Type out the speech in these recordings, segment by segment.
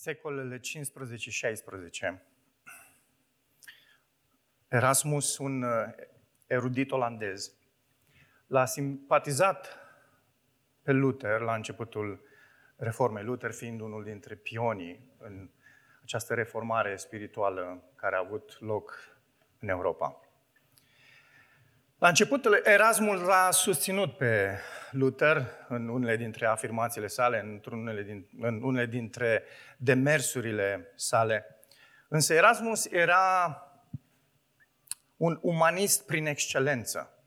secolele 15-16, Erasmus, un uh, erudit olandez, l-a simpatizat pe Luther la începutul reformei, Luther fiind unul dintre pionii în această reformare spirituală care a avut loc în Europa. La început, Erasmus l-a susținut pe Luther în unele dintre afirmațiile sale, în unele, din, în unele dintre demersurile sale. Însă Erasmus era un umanist prin excelență.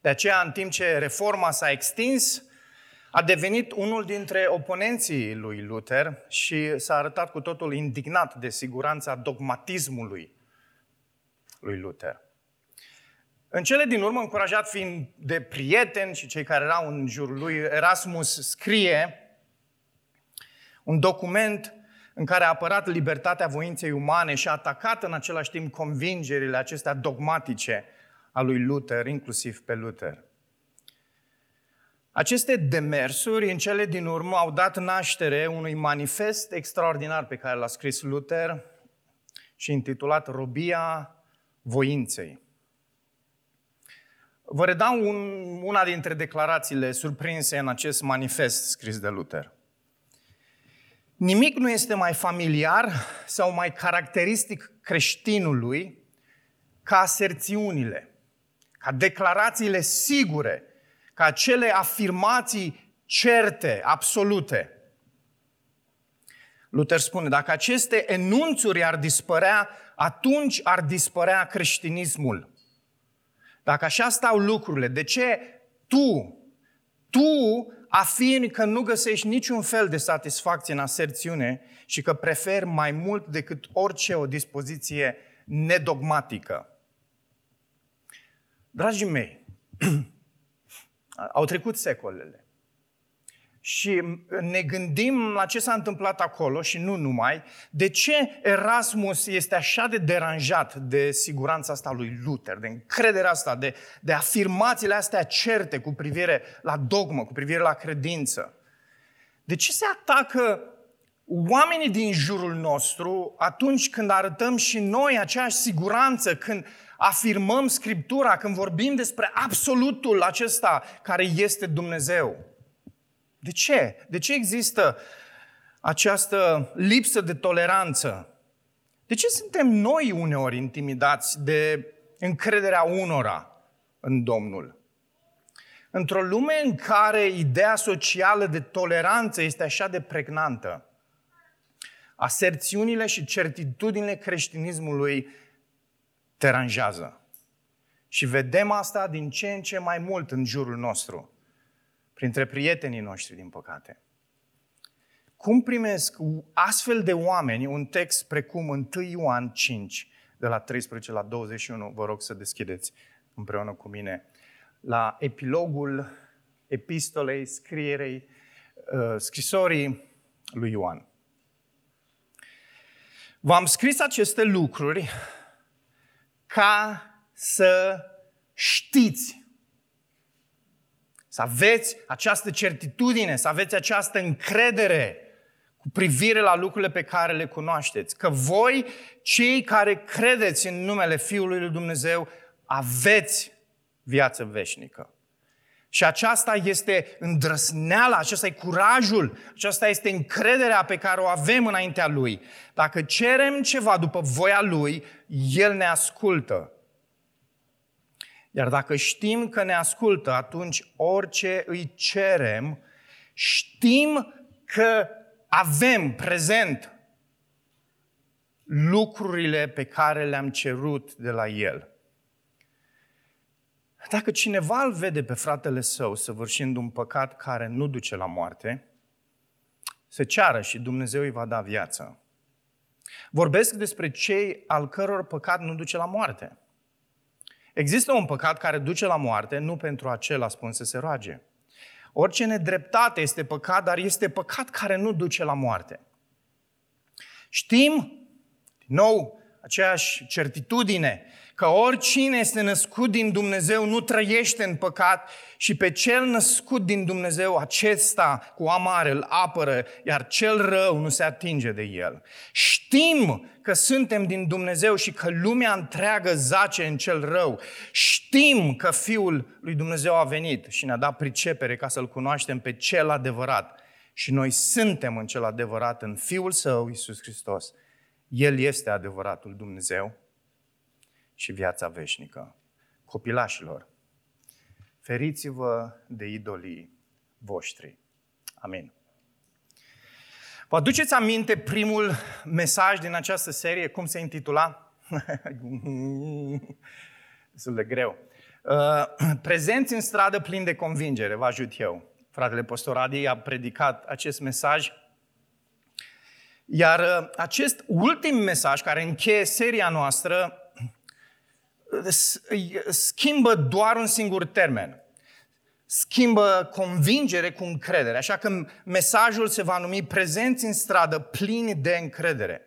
De aceea, în timp ce reforma s-a extins, a devenit unul dintre oponenții lui Luther și s-a arătat cu totul indignat de siguranța dogmatismului lui Luther. În cele din urmă, încurajat fiind de prieteni și cei care erau în jurul lui, Erasmus scrie un document în care a apărat libertatea voinței umane și a atacat în același timp convingerile acestea dogmatice a lui Luther, inclusiv pe Luther. Aceste demersuri, în cele din urmă, au dat naștere unui manifest extraordinar pe care l-a scris Luther și intitulat Robia voinței. Vă redau un, una dintre declarațiile surprinse în acest manifest scris de Luther. Nimic nu este mai familiar sau mai caracteristic creștinului ca aserțiunile, ca declarațiile sigure, ca acele afirmații certe, absolute. Luther spune, dacă aceste enunțuri ar dispărea, atunci ar dispărea creștinismul. Dacă așa stau lucrurile, de ce tu, tu afirmi că nu găsești niciun fel de satisfacție în aserțiune și că preferi mai mult decât orice o dispoziție nedogmatică? Dragii mei, au trecut secolele. Și ne gândim la ce s-a întâmplat acolo și nu numai, de ce Erasmus este așa de deranjat de siguranța asta lui Luther, de încrederea asta, de, de afirmațiile astea certe cu privire la dogmă, cu privire la credință. De ce se atacă oamenii din jurul nostru atunci când arătăm și noi aceeași siguranță, când afirmăm Scriptura, când vorbim despre absolutul acesta care este Dumnezeu? De ce? De ce există această lipsă de toleranță? De ce suntem noi uneori intimidați de încrederea unora în Domnul? Într-o lume în care ideea socială de toleranță este așa de pregnantă, aserțiunile și certitudinile creștinismului deranjează. Și vedem asta din ce în ce mai mult în jurul nostru printre prietenii noștri, din păcate. Cum primesc astfel de oameni un text precum 1 Ioan 5, de la 13 la 21, vă rog să deschideți împreună cu mine, la epilogul epistolei, scrierei, uh, scrisorii lui Ioan. V-am scris aceste lucruri ca să știți să aveți această certitudine, să aveți această încredere cu privire la lucrurile pe care le cunoașteți. Că voi, cei care credeți în numele Fiului lui Dumnezeu, aveți viață veșnică. Și aceasta este îndrăsneala, acesta e curajul, aceasta este încrederea pe care o avem înaintea Lui. Dacă cerem ceva după voia Lui, El ne ascultă. Iar dacă știm că ne ascultă, atunci orice îi cerem, știm că avem prezent lucrurile pe care le-am cerut de la El. Dacă cineva îl vede pe fratele său săvârșind un păcat care nu duce la moarte, se ceară și Dumnezeu îi va da viață. Vorbesc despre cei al căror păcat nu duce la moarte. Există un păcat care duce la moarte, nu pentru acela spun să se roage. Orice nedreptate este păcat, dar este păcat care nu duce la moarte. Știm, din nou, aceeași certitudine, că oricine este născut din Dumnezeu nu trăiește în păcat și pe cel născut din Dumnezeu acesta cu amare îl apără, iar cel rău nu se atinge de el. Știm că suntem din Dumnezeu și că lumea întreagă zace în cel rău. Știm că Fiul lui Dumnezeu a venit și ne-a dat pricepere ca să-L cunoaștem pe cel adevărat. Și noi suntem în cel adevărat, în Fiul Său, Iisus Hristos. El este adevăratul Dumnezeu și viața veșnică. Copilașilor, feriți-vă de idolii voștri. Amin. Vă aduceți aminte primul mesaj din această serie, cum se intitula? Destul de greu. Uh, prezenți în stradă plin de convingere, vă ajut eu. Fratele Postoradii a predicat acest mesaj iar uh, acest ultim mesaj care încheie seria noastră schimbă doar un singur termen. Schimbă convingere cu încredere. Așa că mesajul se va numi prezenți în stradă plini de încredere.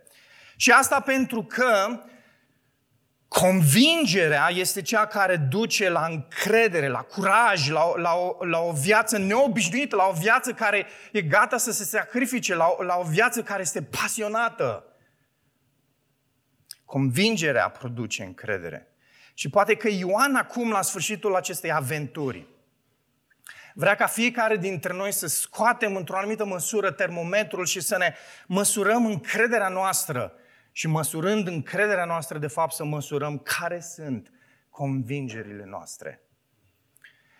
Și asta pentru că Convingerea este cea care duce la încredere, la curaj, la, o, la, o, la o viață neobișnuită, la o viață care e gata să se sacrifice, la, o, la o viață care este pasionată. Convingerea produce încredere. Și poate că Ioan acum, la sfârșitul acestei aventuri, vrea ca fiecare dintre noi să scoatem într-o anumită măsură termometrul și să ne măsurăm încrederea noastră și măsurând încrederea noastră, de fapt, să măsurăm care sunt convingerile noastre.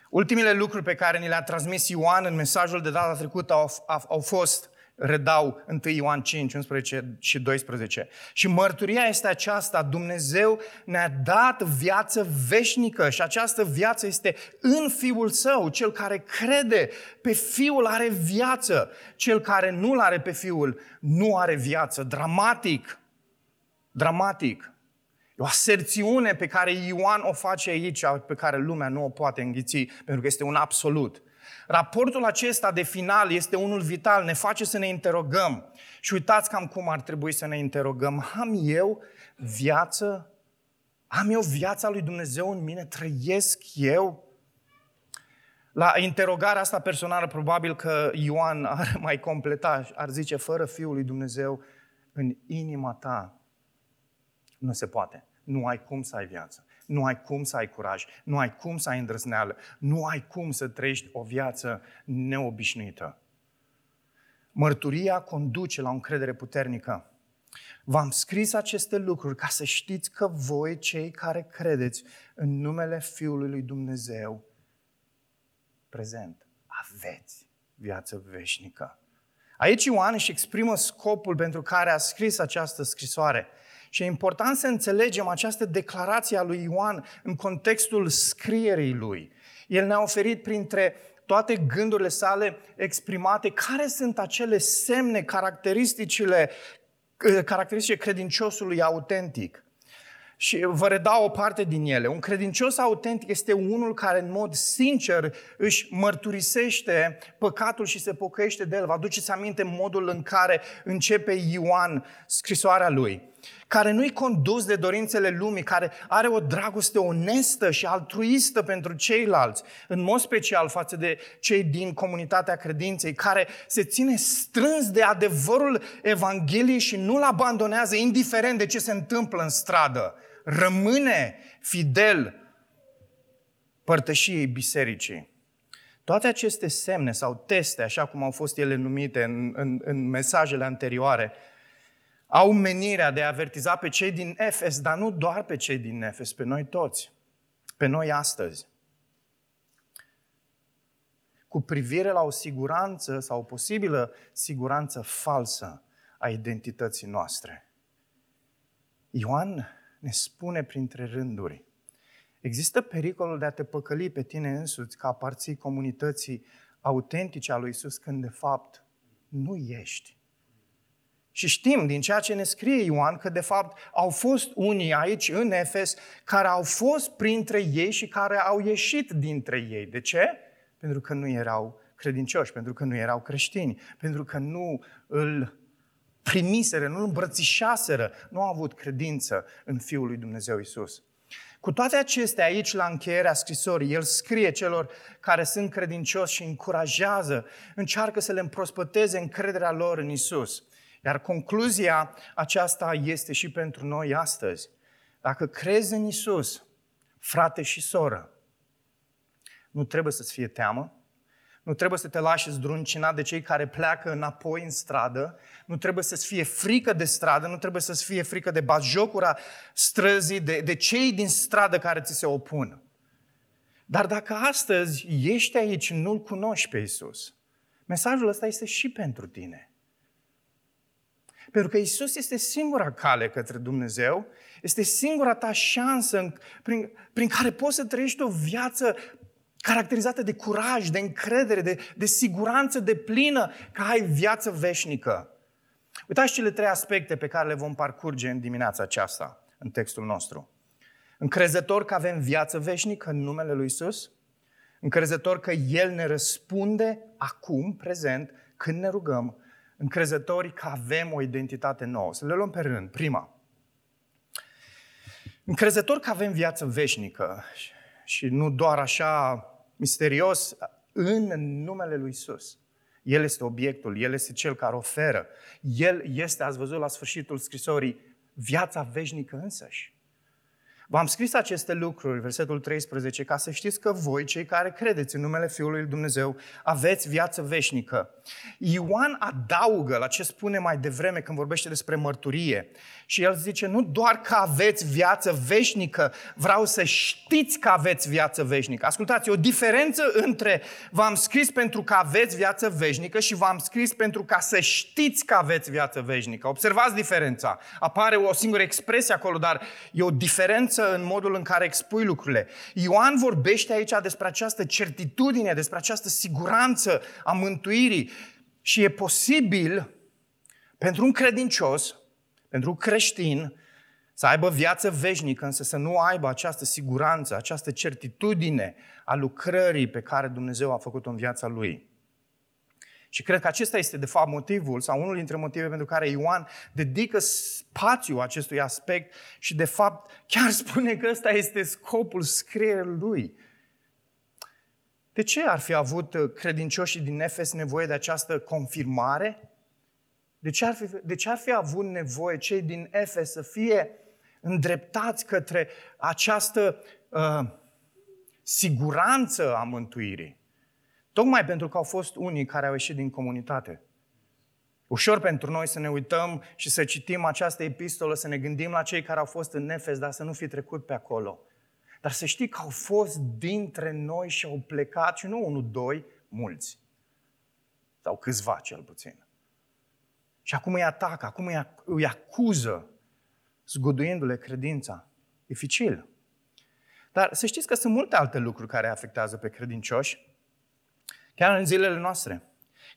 Ultimile lucruri pe care ni le-a transmis Ioan în mesajul de data trecută au, au, au fost, redau 1 Ioan 5, 11 și 12. Și mărturia este aceasta, Dumnezeu ne-a dat viață veșnică și această viață este în Fiul Său. Cel care crede pe Fiul are viață, cel care nu-L are pe Fiul nu are viață. Dramatic, dramatic. E o aserțiune pe care Ioan o face aici, pe care lumea nu o poate înghiți, pentru că este un absolut. Raportul acesta de final este unul vital, ne face să ne interogăm. Și uitați cam cum ar trebui să ne interogăm. Am eu viață? Am eu viața lui Dumnezeu în mine? Trăiesc eu? La interogarea asta personală, probabil că Ioan ar mai completa, ar zice, fără Fiul lui Dumnezeu în inima ta, nu se poate. Nu ai cum să ai viață. Nu ai cum să ai curaj. Nu ai cum să ai îndrăzneală. Nu ai cum să trăiești o viață neobișnuită. Mărturia conduce la o încredere puternică. V-am scris aceste lucruri ca să știți că voi, cei care credeți în numele Fiului lui Dumnezeu, prezent, aveți viață veșnică. Aici Ioan își exprimă scopul pentru care a scris această scrisoare – și e important să înțelegem această declarație a lui Ioan în contextul scrierii lui. El ne-a oferit printre toate gândurile sale exprimate care sunt acele semne, caracteristicile, caracteristice credinciosului autentic. Și vă redau o parte din ele. Un credincios autentic este unul care în mod sincer își mărturisește păcatul și se pocăiește de el. Vă aduceți aminte modul în care începe Ioan scrisoarea lui care nu-i condus de dorințele lumii, care are o dragoste onestă și altruistă pentru ceilalți, în mod special față de cei din comunitatea credinței, care se ține strâns de adevărul Evangheliei și nu-l abandonează indiferent de ce se întâmplă în stradă. Rămâne fidel părtășiei bisericii. Toate aceste semne sau teste, așa cum au fost ele numite în, în, în mesajele anterioare, au menirea de a avertiza pe cei din Efes, dar nu doar pe cei din Efes, pe noi toți, pe noi astăzi. Cu privire la o siguranță sau o posibilă siguranță falsă a identității noastre. Ioan ne spune printre rânduri, există pericolul de a te păcăli pe tine însuți ca aparții comunității autentice a lui Isus când de fapt nu ești. Și știm din ceea ce ne scrie Ioan că de fapt au fost unii aici în Efes care au fost printre ei și care au ieșit dintre ei. De ce? Pentru că nu erau credincioși, pentru că nu erau creștini, pentru că nu îl primiseră, nu îl îmbrățișaseră, nu au avut credință în Fiul lui Dumnezeu Isus. Cu toate acestea, aici, la încheierea scrisorii, el scrie celor care sunt credincioși și încurajează, încearcă să le împrospăteze încrederea lor în Isus. Iar concluzia aceasta este și pentru noi astăzi. Dacă crezi în Isus, frate și soră, nu trebuie să-ți fie teamă, nu trebuie să te lași zdruncinat de cei care pleacă înapoi în stradă, nu trebuie să-ți fie frică de stradă, nu trebuie să-ți fie frică de bajocura străzii, de, de cei din stradă care ți se opun. Dar dacă astăzi ești aici, nu-L cunoști pe Isus, mesajul ăsta este și pentru tine. Pentru că Isus este singura cale către Dumnezeu, este singura ta șansă prin, prin care poți să trăiești o viață caracterizată de curaj, de încredere, de, de siguranță de plină că ai viață veșnică. Uitați cele trei aspecte pe care le vom parcurge în dimineața aceasta, în textul nostru. Încrezător că avem viață veșnică în numele Lui Isus, încrezător că El ne răspunde acum, prezent, când ne rugăm, încrezători că avem o identitate nouă. Să le luăm pe rând. Prima, încrezător că avem viață veșnică și nu doar așa misterios, în numele lui Isus. El este obiectul, El este Cel care oferă. El este, ați văzut la sfârșitul scrisorii, viața veșnică însăși. V-am scris aceste lucruri, versetul 13, ca să știți că voi, cei care credeți în numele Fiului Lui Dumnezeu, aveți viață veșnică. Ioan adaugă la ce spune mai devreme când vorbește despre mărturie. Și el zice, nu doar că aveți viață veșnică, vreau să știți că aveți viață veșnică. Ascultați, o diferență între v-am scris pentru că aveți viață veșnică și v-am scris pentru ca să știți că aveți viață veșnică. Observați diferența. Apare o singură expresie acolo, dar e o diferență în modul în care expui lucrurile. Ioan vorbește aici despre această certitudine, despre această siguranță a mântuirii. Și e posibil pentru un credincios pentru creștin să aibă viață veșnică, însă să nu aibă această siguranță, această certitudine a lucrării pe care Dumnezeu a făcut-o în viața lui. Și cred că acesta este, de fapt, motivul sau unul dintre motive pentru care Ioan dedică spațiu acestui aspect și, de fapt, chiar spune că ăsta este scopul scrierii lui. De ce ar fi avut credincioșii din Efes nevoie de această confirmare? De ce ar fi, de ce ar fi avut nevoie cei din Efes să fie îndreptați către această uh, siguranță a mântuirii? Tocmai pentru că au fost unii care au ieșit din comunitate. Ușor pentru noi să ne uităm și să citim această epistolă, să ne gândim la cei care au fost în Efes, dar să nu fi trecut pe acolo. Dar să știi că au fost dintre noi și au plecat, și nu unul, doi, mulți. Sau câțiva cel puțin. Și acum îi atacă, acum îi, îi acuză, zguduindu-le credința. Dificil. Dar să știți că sunt multe alte lucruri care afectează pe credincioși, chiar în zilele noastre,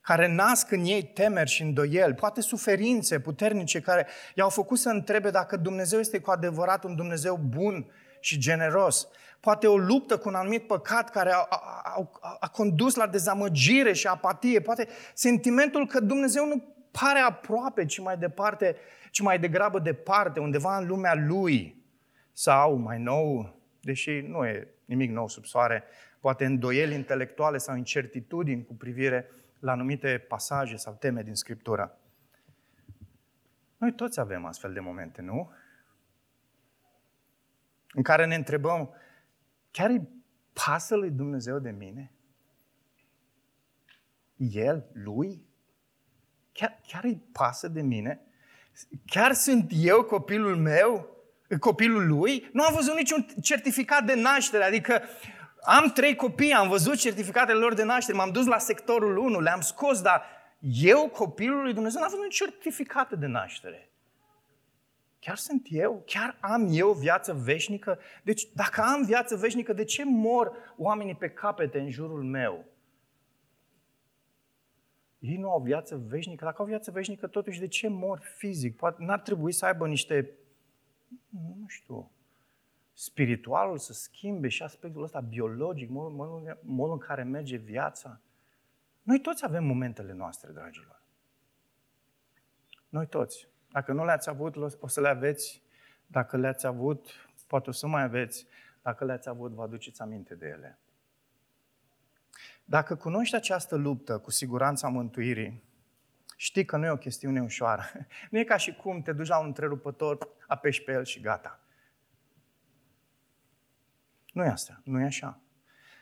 care nasc în ei temeri și îndoieli, poate suferințe puternice care i-au făcut să întrebe dacă Dumnezeu este cu adevărat un Dumnezeu bun și generos. Poate o luptă cu un anumit păcat care a, a, a, a condus la dezamăgire și apatie. Poate sentimentul că Dumnezeu nu pare aproape, ci mai departe, ci mai degrabă departe, undeva în lumea lui. Sau, mai nou, deși nu e nimic nou sub soare, poate îndoieli intelectuale sau incertitudini cu privire la anumite pasaje sau teme din Scriptură. Noi toți avem astfel de momente, nu? În care ne întrebăm, chiar îi pasă lui Dumnezeu de mine? El, lui? chiar, chiar îi pasă de mine? Chiar sunt eu copilul meu? Copilul lui? Nu am văzut niciun certificat de naștere, adică am trei copii, am văzut certificatele lor de naștere, m-am dus la sectorul 1, le-am scos, dar eu, copilul lui Dumnezeu, n-am văzut niciun certificat de naștere. Chiar sunt eu? Chiar am eu viață veșnică? Deci, dacă am viață veșnică, de ce mor oamenii pe capete în jurul meu? Ei nu au viață veșnică. Dacă au viață veșnică, totuși de ce mor fizic? Poate n-ar trebui să aibă niște, nu știu, spiritualul să schimbe și aspectul ăsta biologic, modul, modul, modul în care merge viața. Noi toți avem momentele noastre, dragilor. Noi toți. Dacă nu le-ați avut, o să le aveți. Dacă le-ați avut, poate o să mai aveți, dacă le-ați avut, vă aduceți aminte de ele. Dacă cunoști această luptă cu siguranța mântuirii, știi că nu e o chestiune ușoară. Nu e ca și cum te duci la un întrerupător, apeși pe el și gata. Nu e asta, nu e așa.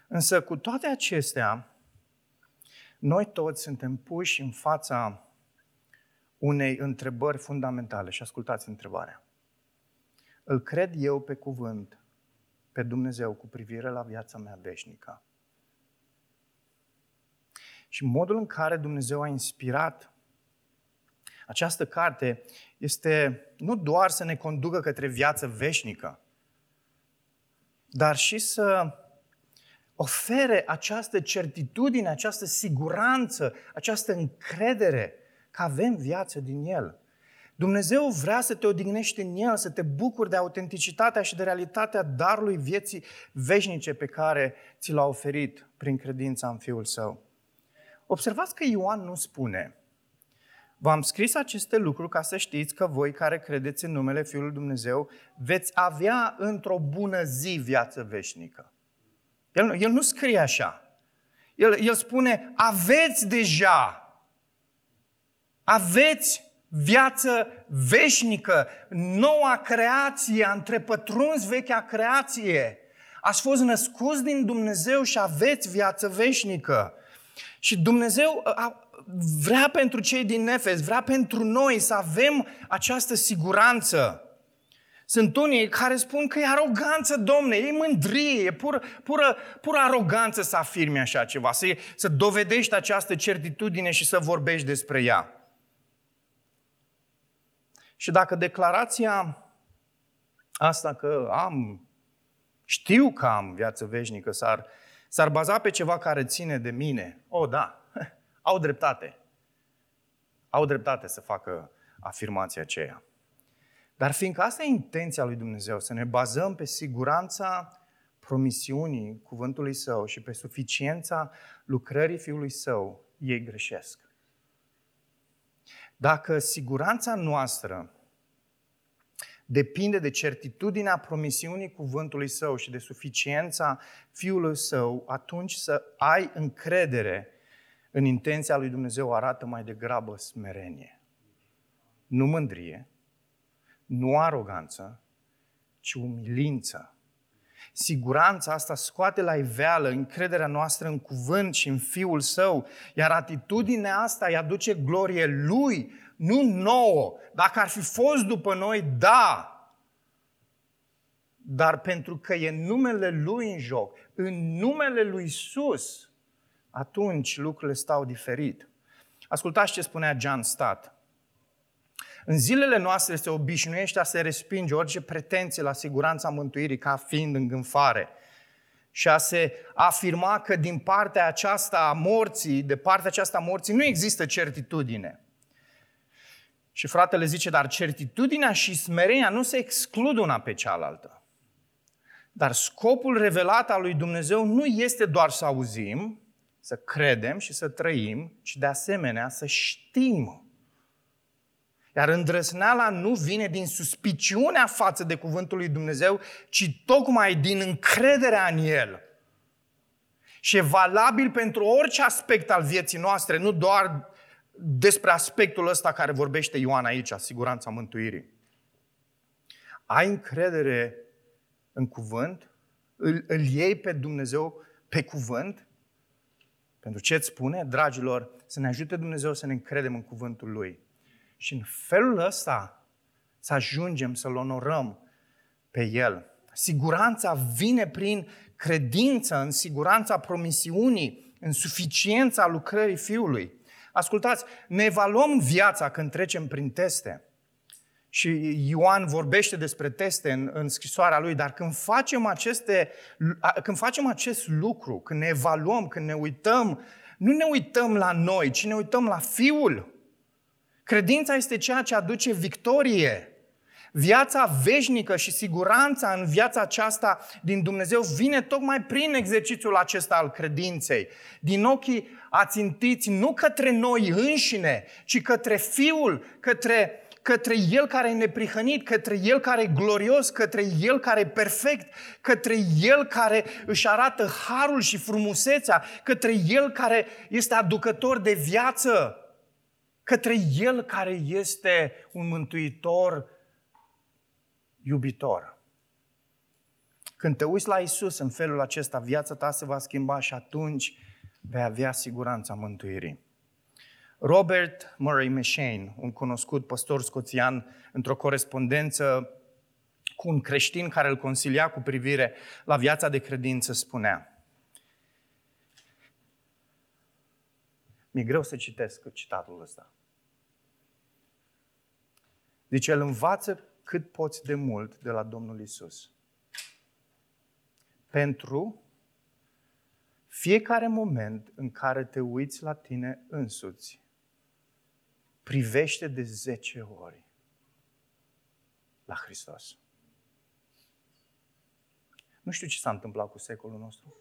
Însă cu toate acestea, noi toți suntem puși în fața unei întrebări fundamentale și ascultați întrebarea. Îl cred eu pe cuvânt, pe Dumnezeu cu privire la viața mea veșnică. Și modul în care Dumnezeu a inspirat această carte este nu doar să ne conducă către viață veșnică, dar și să ofere această certitudine, această siguranță, această încredere că avem viață din El. Dumnezeu vrea să te odihnești în El, să te bucuri de autenticitatea și de realitatea darului vieții veșnice pe care ți l-a oferit prin credința în Fiul Său. Observați că Ioan nu spune, V-am scris aceste lucruri ca să știți că voi care credeți în numele Fiului Dumnezeu veți avea într-o bună zi viață veșnică. El, el nu scrie așa. El, el spune, aveți deja, aveți viață veșnică, noua creație, a întrepătruns vechea creație. Ați fost născuți din Dumnezeu și aveți viață veșnică. Și Dumnezeu vrea pentru cei din Nefes, vrea pentru noi să avem această siguranță. Sunt unii care spun că e aroganță, domne, e mândrie, e pură, pură, pură aroganță să afirmi așa ceva, să, să dovedești această certitudine și să vorbești despre ea. Și dacă declarația asta că am, știu că am viață veșnică, s-ar, s-ar baza pe ceva care ține de mine, o, oh, da, au dreptate. Au dreptate să facă afirmația aceea. Dar fiindcă asta e intenția lui Dumnezeu, să ne bazăm pe siguranța promisiunii cuvântului Său și pe suficiența lucrării Fiului Său, ei greșesc. Dacă siguranța noastră depinde de certitudinea promisiunii cuvântului Său și de suficiența Fiului Său, atunci să ai încredere în intenția lui Dumnezeu arată mai degrabă smerenie. Nu mândrie, nu aroganță, ci umilință. Siguranța asta scoate la iveală încrederea noastră în cuvânt și în Fiul Său, iar atitudinea asta îi aduce glorie Lui, nu nouă. Dacă ar fi fost după noi, da, dar pentru că e numele Lui în joc, în numele Lui Sus, atunci lucrurile stau diferit. Ascultați ce spunea John Stott. În zilele noastre se obișnuiește a se respinge orice pretenție la siguranța mântuirii ca fiind îngânfare și a se afirma că din partea aceasta a morții, de partea aceasta a morții, nu există certitudine. Și fratele zice, dar certitudinea și smerenia nu se exclud una pe cealaltă. Dar scopul revelat al lui Dumnezeu nu este doar să auzim, să credem și să trăim, ci de asemenea să știm. Iar îndrăsneala nu vine din suspiciunea față de cuvântul lui Dumnezeu, ci tocmai din încrederea în El. Și e valabil pentru orice aspect al vieții noastre, nu doar despre aspectul ăsta care vorbește Ioan aici, siguranța mântuirii. Ai încredere în cuvânt? Îl, îl iei pe Dumnezeu pe cuvânt? Pentru ce îți spune, dragilor, să ne ajute Dumnezeu să ne încredem în cuvântul Lui. Și în felul ăsta să ajungem să-L onorăm pe El. Siguranța vine prin credință, în siguranța promisiunii, în suficiența lucrării Fiului. Ascultați, ne evaluăm viața când trecem prin teste. Și Ioan vorbește despre teste în, în scrisoarea lui, dar când facem, aceste, când facem acest lucru, când ne evaluăm, când ne uităm, nu ne uităm la noi, ci ne uităm la Fiul. Credința este ceea ce aduce victorie. Viața veșnică și siguranța în viața aceasta din Dumnezeu vine tocmai prin exercițiul acesta al credinței. Din ochii ațintiți nu către noi înșine, ci către Fiul, către către El care e neprihănit, către El care e glorios, către El care e perfect, către El care își arată harul și frumusețea, către El care este aducător de viață, către El care este un mântuitor iubitor. Când te uiți la Isus în felul acesta, viața ta se va schimba și atunci vei avea siguranța mântuirii. Robert Murray M'Cheyne, un cunoscut păstor scoțian, într-o corespondență cu un creștin care îl consilia cu privire la viața de credință, spunea Mi-e greu să citesc citatul ăsta. Deci el învață cât poți de mult de la Domnul Isus. Pentru fiecare moment în care te uiți la tine însuți, privește de 10 ori la Hristos. Nu știu ce s-a întâmplat cu secolul nostru.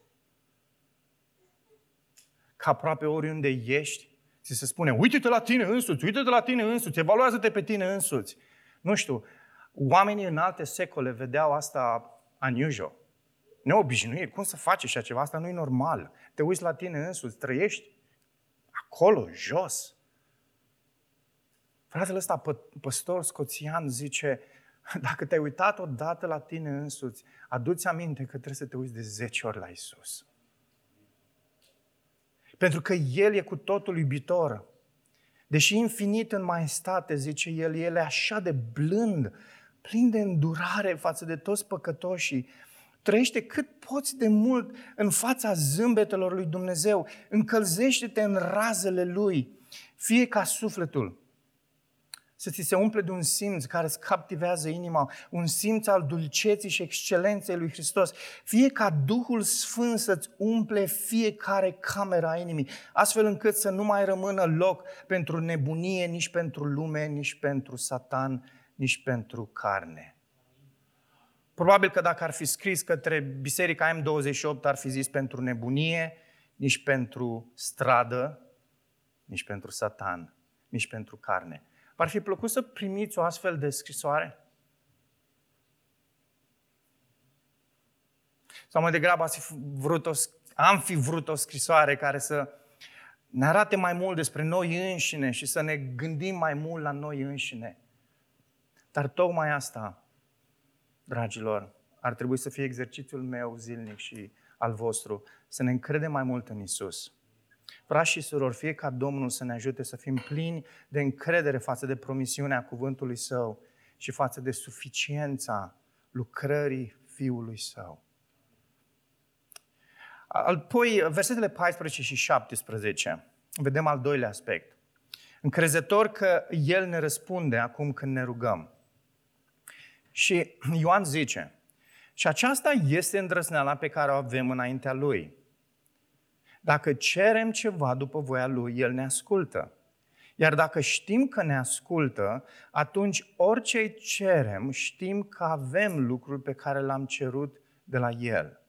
Că aproape oriunde ești, ți se spune, uite-te la tine însuți, uite-te la tine însuți, evaluează-te pe tine însuți. Nu știu, oamenii în alte secole vedeau asta unusual. Neobișnuit. Cum să faci așa ceva? Asta nu e normal. Te uiți la tine însuți, trăiești acolo, jos. Fratele ăsta, păstor scoțian, zice, dacă te-ai uitat odată la tine însuți, aduți aminte că trebuie să te uiți de 10 ori la Isus. Pentru că El e cu totul iubitor. Deși infinit în maestate, zice El, El e așa de blând, plin de îndurare față de toți păcătoșii. Trăiește cât poți de mult în fața zâmbetelor lui Dumnezeu. Încălzește-te în razele Lui. Fie ca sufletul să ți se umple de un simț care îți captivează inima, un simț al dulceții și excelenței lui Hristos. Fie ca Duhul Sfânt să-ți umple fiecare cameră a inimii, astfel încât să nu mai rămână loc pentru nebunie, nici pentru lume, nici pentru satan, nici pentru carne. Probabil că dacă ar fi scris către Biserica M28, ar fi zis pentru nebunie, nici pentru stradă, nici pentru satan, nici pentru carne. V-ar fi plăcut să primiți o astfel de scrisoare? Sau mai degrabă ați fi vrut o, am fi vrut o scrisoare care să ne arate mai mult despre noi înșine și să ne gândim mai mult la noi înșine. Dar tocmai asta, dragilor, ar trebui să fie exercițiul meu zilnic și al vostru, să ne încredem mai mult în Isus. Frați și surori, fie ca Domnul să ne ajute să fim plini de încredere față de promisiunea cuvântului Său și față de suficiența lucrării Fiului Său. Apoi, versetele 14 și 17, vedem al doilea aspect. Încrezător că El ne răspunde acum când ne rugăm. Și Ioan zice, și aceasta este îndrăzneala pe care o avem înaintea Lui. Dacă cerem ceva după voia Lui, El ne ascultă. Iar dacă știm că ne ascultă, atunci orice cerem, știm că avem lucrul pe care l-am cerut de la El.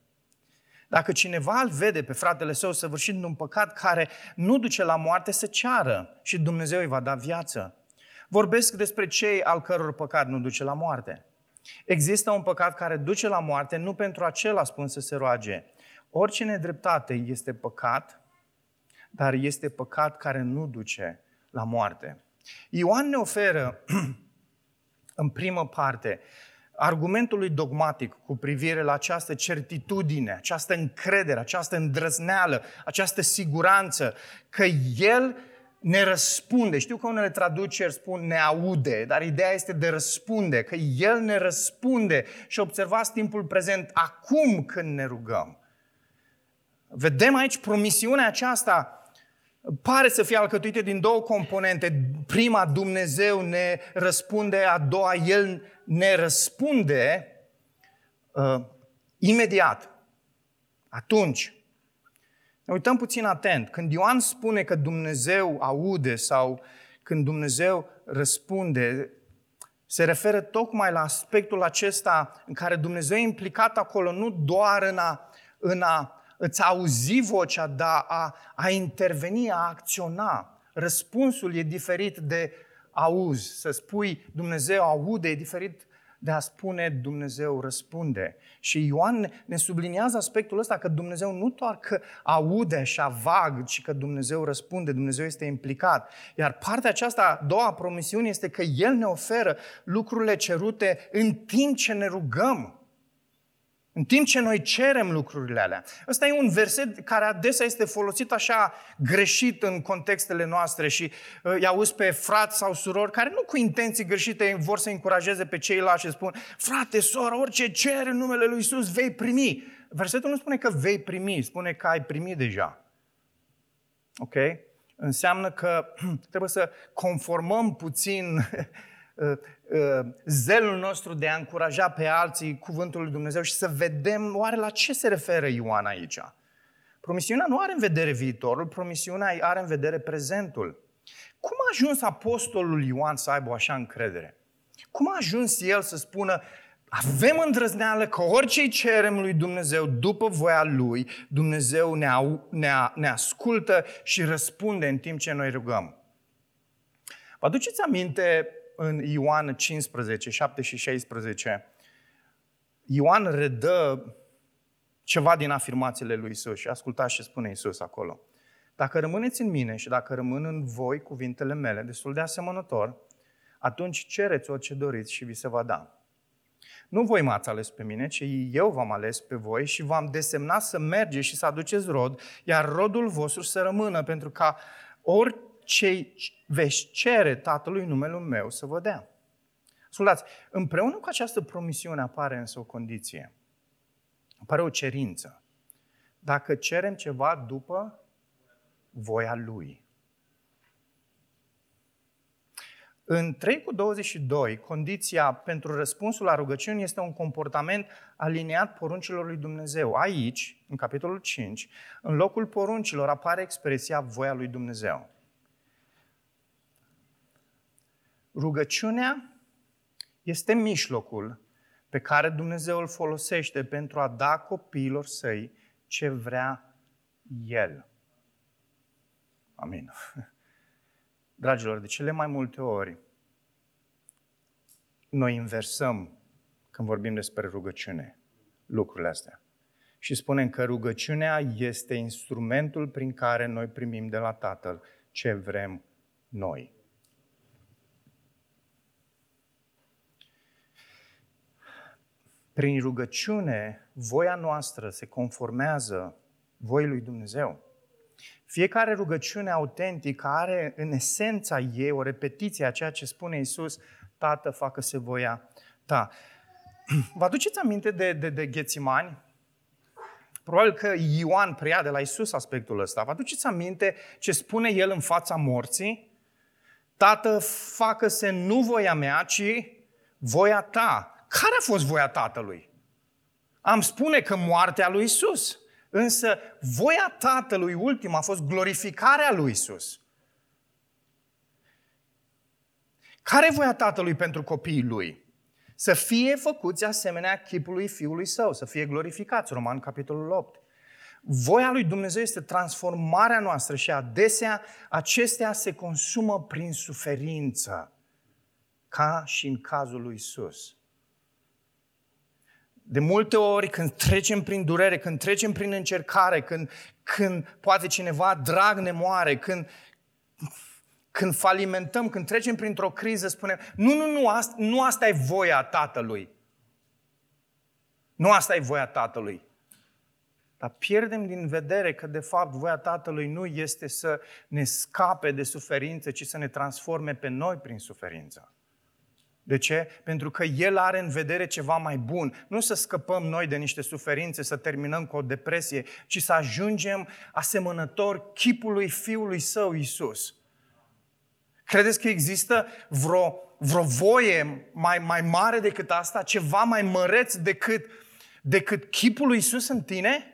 Dacă cineva îl vede pe fratele său săvârșind un păcat care nu duce la moarte, să ceară și Dumnezeu îi va da viață. Vorbesc despre cei al căror păcat nu duce la moarte. Există un păcat care duce la moarte, nu pentru acela spun să se roage, Orice nedreptate este păcat, dar este păcat care nu duce la moarte. Ioan ne oferă, în primă parte, argumentul lui dogmatic cu privire la această certitudine, această încredere, această îndrăzneală, această siguranță că El ne răspunde. Știu că unele traduceri spun ne aude, dar ideea este de răspunde, că El ne răspunde și observați timpul prezent acum când ne rugăm. Vedem aici promisiunea aceasta pare să fie alcătuită din două componente. Prima, Dumnezeu ne răspunde, a doua, El ne răspunde uh, imediat. Atunci, ne uităm puțin atent. Când Ioan spune că Dumnezeu aude sau când Dumnezeu răspunde, se referă tocmai la aspectul acesta în care Dumnezeu e implicat acolo, nu doar în a, în a îți auzi vocea, dar a, a interveni, a acționa. Răspunsul e diferit de auzi, să spui Dumnezeu aude, e diferit de a spune Dumnezeu răspunde. Și Ioan ne subliniază aspectul ăsta că Dumnezeu nu doar că aude așa vag, ci că Dumnezeu răspunde, Dumnezeu este implicat. Iar partea aceasta, a doua promisiune, este că El ne oferă lucrurile cerute în timp ce ne rugăm. În timp ce noi cerem lucrurile alea. Ăsta e un verset care adesea este folosit așa greșit în contextele noastre și uh, îi auzi pe frați sau surori care nu cu intenții greșite vor să încurajeze pe ceilalți și spun frate, soră, orice cere în numele lui Isus vei primi. Versetul nu spune că vei primi, spune că ai primit deja. Ok? Înseamnă că trebuie să conformăm puțin Uh, uh, zelul nostru de a încuraja pe alții cuvântul lui Dumnezeu și să vedem oare la ce se referă Ioan aici. Promisiunea nu are în vedere viitorul, promisiunea are în vedere prezentul. Cum a ajuns apostolul Ioan să aibă așa încredere? Cum a ajuns el să spună, avem îndrăzneală că orice cerem lui Dumnezeu după voia lui, Dumnezeu ne, au, ne, ne ascultă și răspunde în timp ce noi rugăm. Vă aduceți aminte în Ioan 15, 7 și 16, Ioan redă ceva din afirmațiile lui Isus și ascultați ce spune Isus acolo. Dacă rămâneți în mine și dacă rămân în voi cuvintele mele, destul de asemănător, atunci cereți orice doriți și vi se va da. Nu voi m-ați ales pe mine, ci eu v-am ales pe voi și v-am desemnat să mergeți și să aduceți rod, iar rodul vostru să rămână, pentru ca ori ce veți cere Tatălui numele meu să vă dea. Ascultați, împreună cu această promisiune apare însă o condiție. Apare o cerință. Dacă cerem ceva după voia Lui. În 3 cu 22, condiția pentru răspunsul la rugăciuni este un comportament aliniat poruncilor lui Dumnezeu. Aici, în capitolul 5, în locul poruncilor apare expresia voia lui Dumnezeu. Rugăciunea este mijlocul pe care Dumnezeu îl folosește pentru a da copiilor săi ce vrea El. Amin. Dragilor, de cele mai multe ori noi inversăm când vorbim despre rugăciune lucrurile astea. Și spunem că rugăciunea este instrumentul prin care noi primim de la Tatăl ce vrem noi. Prin rugăciune, voia noastră se conformează voii lui Dumnezeu. Fiecare rugăciune autentică are în esența ei o repetiție a ceea ce spune Isus, Tată, facă-se voia ta. Vă aduceți aminte de, de, de Ghețimani? Probabil că Ioan preia de la Isus aspectul ăsta. Vă aduceți aminte ce spune el în fața morții? Tată, facă-se nu voia mea, ci voia ta. Care a fost voia Tatălui? Am spune că moartea lui Isus. Însă voia Tatălui ultima a fost glorificarea lui Isus. Care e voia Tatălui pentru copiii lui? Să fie făcuți asemenea chipului Fiului Său, să fie glorificați. Roman, capitolul 8. Voia lui Dumnezeu este transformarea noastră și adesea acestea se consumă prin suferință, ca și în cazul lui Isus. De multe ori când trecem prin durere, când trecem prin încercare, când, când poate cineva drag ne moare, când, când falimentăm, când trecem printr-o criză, spunem, nu, nu, nu, asta, nu asta e voia Tatălui. Nu asta e voia Tatălui. Dar pierdem din vedere că, de fapt, voia Tatălui nu este să ne scape de suferință, ci să ne transforme pe noi prin suferință. De ce? Pentru că El are în vedere ceva mai bun. Nu să scăpăm noi de niște suferințe, să terminăm cu o depresie, ci să ajungem asemănător chipului Fiului Său, Isus. Credeți că există vreo, vreo voie mai, mai mare decât asta? Ceva mai măreț decât, decât chipul lui Isus în tine?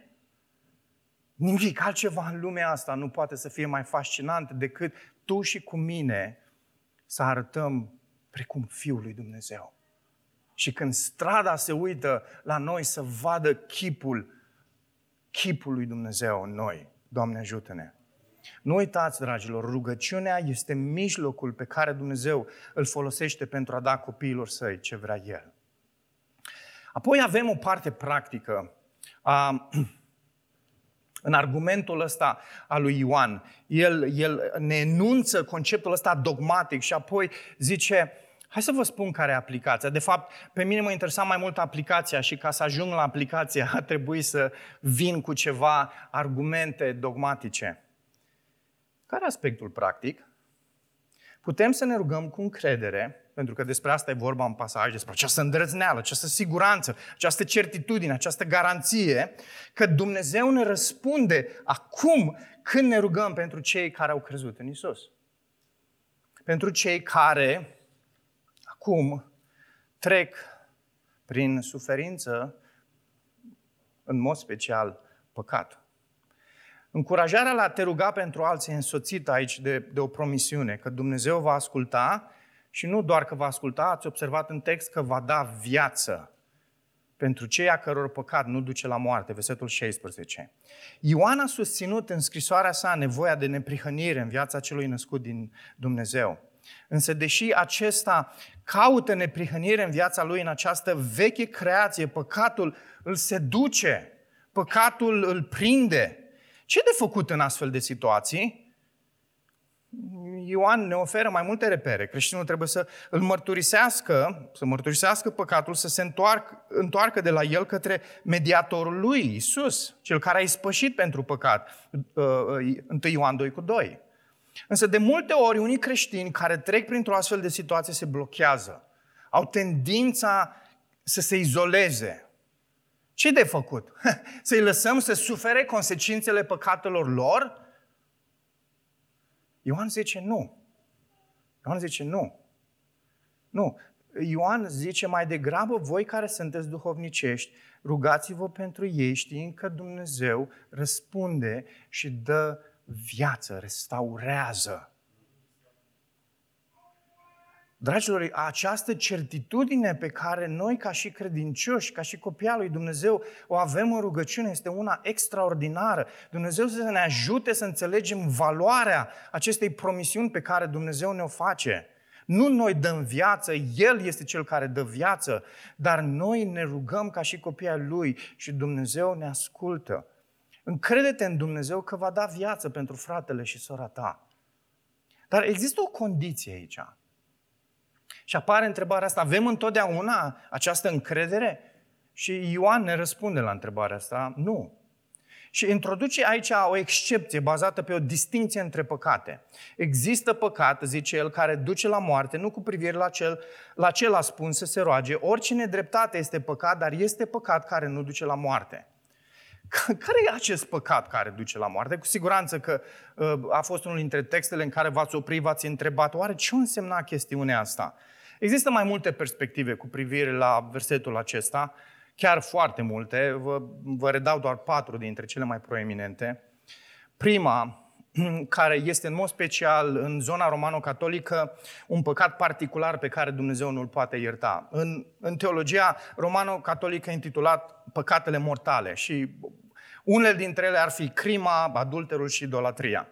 Nimic altceva în lumea asta nu poate să fie mai fascinant decât tu și cu mine să arătăm precum Fiul lui Dumnezeu. Și când strada se uită la noi să vadă chipul, chipul lui Dumnezeu în noi, Doamne ajută-ne. Nu uitați, dragilor, rugăciunea este mijlocul pe care Dumnezeu îl folosește pentru a da copiilor săi ce vrea El. Apoi avem o parte practică. A, în argumentul ăsta al lui Ioan, el, el ne enunță conceptul ăsta dogmatic și apoi zice, hai să vă spun care e aplicația. De fapt, pe mine mă interesa mai mult aplicația și ca să ajung la aplicație a trebuit să vin cu ceva argumente dogmatice. Care aspectul practic? Putem să ne rugăm cu încredere, pentru că despre asta e vorba în pasaj, despre această îndrăzneală, această siguranță, această certitudine, această garanție, că Dumnezeu ne răspunde acum când ne rugăm pentru cei care au crezut în Isus. Pentru cei care acum trec prin suferință, în mod special păcat. Încurajarea la a te ruga pentru alții e însoțită aici de, de o promisiune, că Dumnezeu va asculta și nu doar că va asculta, ați observat în text că va da viață pentru cei a căror păcat nu duce la moarte, versetul 16. Ioan a susținut în scrisoarea sa nevoia de neprihănire în viața celui născut din Dumnezeu. Însă, deși acesta caută neprihănire în viața lui, în această veche creație, păcatul îl seduce, păcatul îl prinde, ce de făcut în astfel de situații? Ioan ne oferă mai multe repere. Creștinul trebuie să îl mărturisească, să mărturisească păcatul, să se întoarcă, întoarcă de la el către mediatorul lui, Isus, cel care a ispășit pentru păcat. 1 uh, Ioan 2 cu 2. Însă de multe ori unii creștini care trec printr-o astfel de situație se blochează. Au tendința să se izoleze, ce de făcut? Să-i lăsăm să sufere consecințele păcatelor lor? Ioan zice nu. Ioan zice nu. Nu. Ioan zice mai degrabă, voi care sunteți duhovnicești, rugați-vă pentru ei știind că Dumnezeu răspunde și dă viață, restaurează. Dragilor, această certitudine pe care noi ca și credincioși, ca și copii al lui Dumnezeu o avem în rugăciune este una extraordinară. Dumnezeu să ne ajute să înțelegem valoarea acestei promisiuni pe care Dumnezeu ne-o face. Nu noi dăm viață, El este Cel care dă viață, dar noi ne rugăm ca și copii al Lui și Dumnezeu ne ascultă. Încrede-te în Dumnezeu că va da viață pentru fratele și sora ta. Dar există o condiție aici. Și apare întrebarea asta, avem întotdeauna această încredere? Și Ioan ne răspunde la întrebarea asta, nu. Și introduce aici o excepție bazată pe o distinție între păcate. Există păcat, zice el, care duce la moarte, nu cu privire la cel, la cel aspuns să se roage. Orice nedreptate este păcat, dar este păcat care nu duce la moarte. Care e acest păcat care duce la moarte? Cu siguranță că uh, a fost unul dintre textele în care v-ați oprit, v-ați întrebat, oare ce însemna chestiunea asta? Există mai multe perspective cu privire la versetul acesta, chiar foarte multe, vă, vă redau doar patru dintre cele mai proeminente. Prima, care este în mod special în zona romano-catolică un păcat particular pe care Dumnezeu nu-l poate ierta. În, în teologia romano-catolică intitulat păcatele mortale și unele dintre ele ar fi crima, adulterul și idolatria.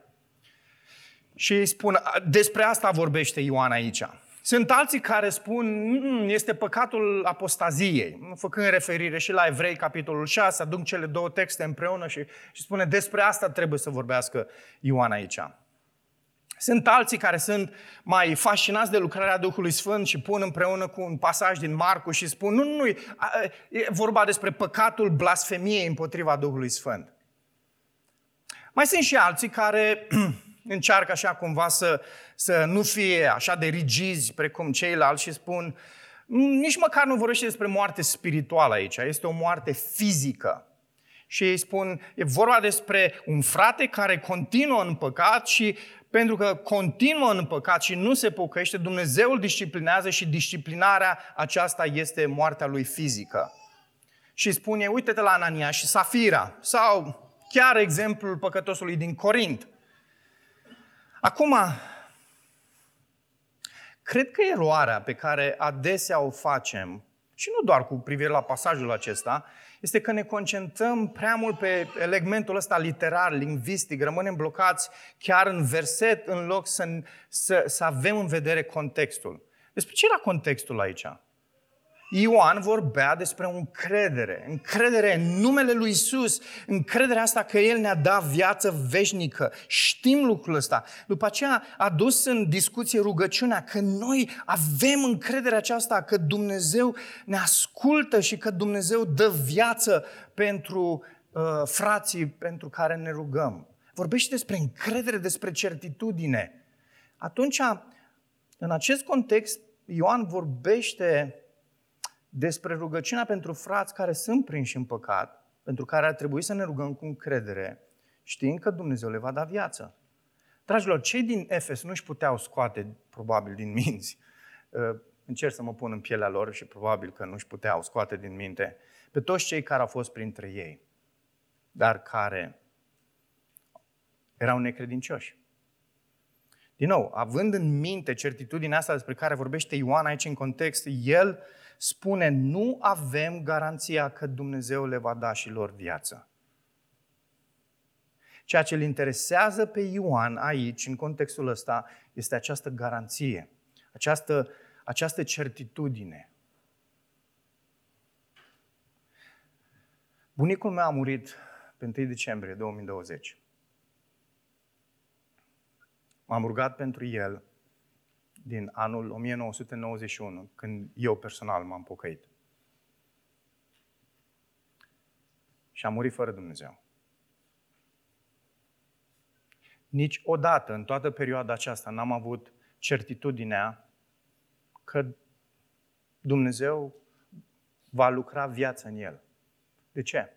Și spun, despre asta vorbește Ioan aici. Sunt alții care spun, mm, este păcatul apostaziei, făcând referire și la Evrei, capitolul 6, aduc cele două texte împreună și, și spune, despre asta trebuie să vorbească Ioan aici. Sunt alții care sunt mai fascinați de lucrarea Duhului Sfânt și pun împreună cu un pasaj din Marcu și spun, nu, nu, nu, e vorba despre păcatul blasfemiei împotriva Duhului Sfânt. Mai sunt și alții care încearcă așa cumva să, să nu fie așa de rigizi precum ceilalți și spun nici măcar nu vorbește despre moarte spirituală aici, este o moarte fizică. Și ei spun, e vorba despre un frate care continuă în păcat și pentru că continuă în păcat și nu se pocăiește, Dumnezeu îl disciplinează și disciplinarea aceasta este moartea lui fizică. Și spune, uite-te la Anania și Safira, sau chiar exemplul păcătosului din Corint. Acum, cred că eroarea pe care adesea o facem și nu doar cu privire la pasajul acesta, este că ne concentrăm prea mult pe elementul ăsta literar, lingvistic, rămânem blocați chiar în verset în loc să, să, să avem în vedere contextul. Despre ce era contextul aici? Ioan vorbea despre o încredere, încredere în numele lui Isus, încrederea asta că El ne-a dat viață veșnică. Știm lucrul ăsta. După aceea a dus în discuție rugăciunea că noi avem încrederea aceasta că Dumnezeu ne ascultă și că Dumnezeu dă viață pentru uh, frații pentru care ne rugăm. Vorbește despre încredere, despre certitudine. Atunci, în acest context, Ioan vorbește despre rugăciunea pentru frați care sunt prinși în păcat, pentru care ar trebui să ne rugăm cu încredere, știind că Dumnezeu le va da viață. Dragilor, cei din Efes nu își puteau scoate, probabil, din minți. Uh, încerc să mă pun în pielea lor și probabil că nu își puteau scoate din minte pe toți cei care au fost printre ei, dar care erau necredincioși. Din nou, având în minte certitudinea asta despre care vorbește Ioan aici în context, el spune nu avem garanția că Dumnezeu le va da și lor viață. Ceea ce îl interesează pe Ioan aici, în contextul ăsta, este această garanție, această, această certitudine. Bunicul meu a murit pe 1 decembrie 2020. M-am rugat pentru el din anul 1991, când eu personal m-am pocăit. Și am murit fără Dumnezeu. Nici odată în toată perioada aceasta n-am avut certitudinea că Dumnezeu va lucra viața în el. De ce?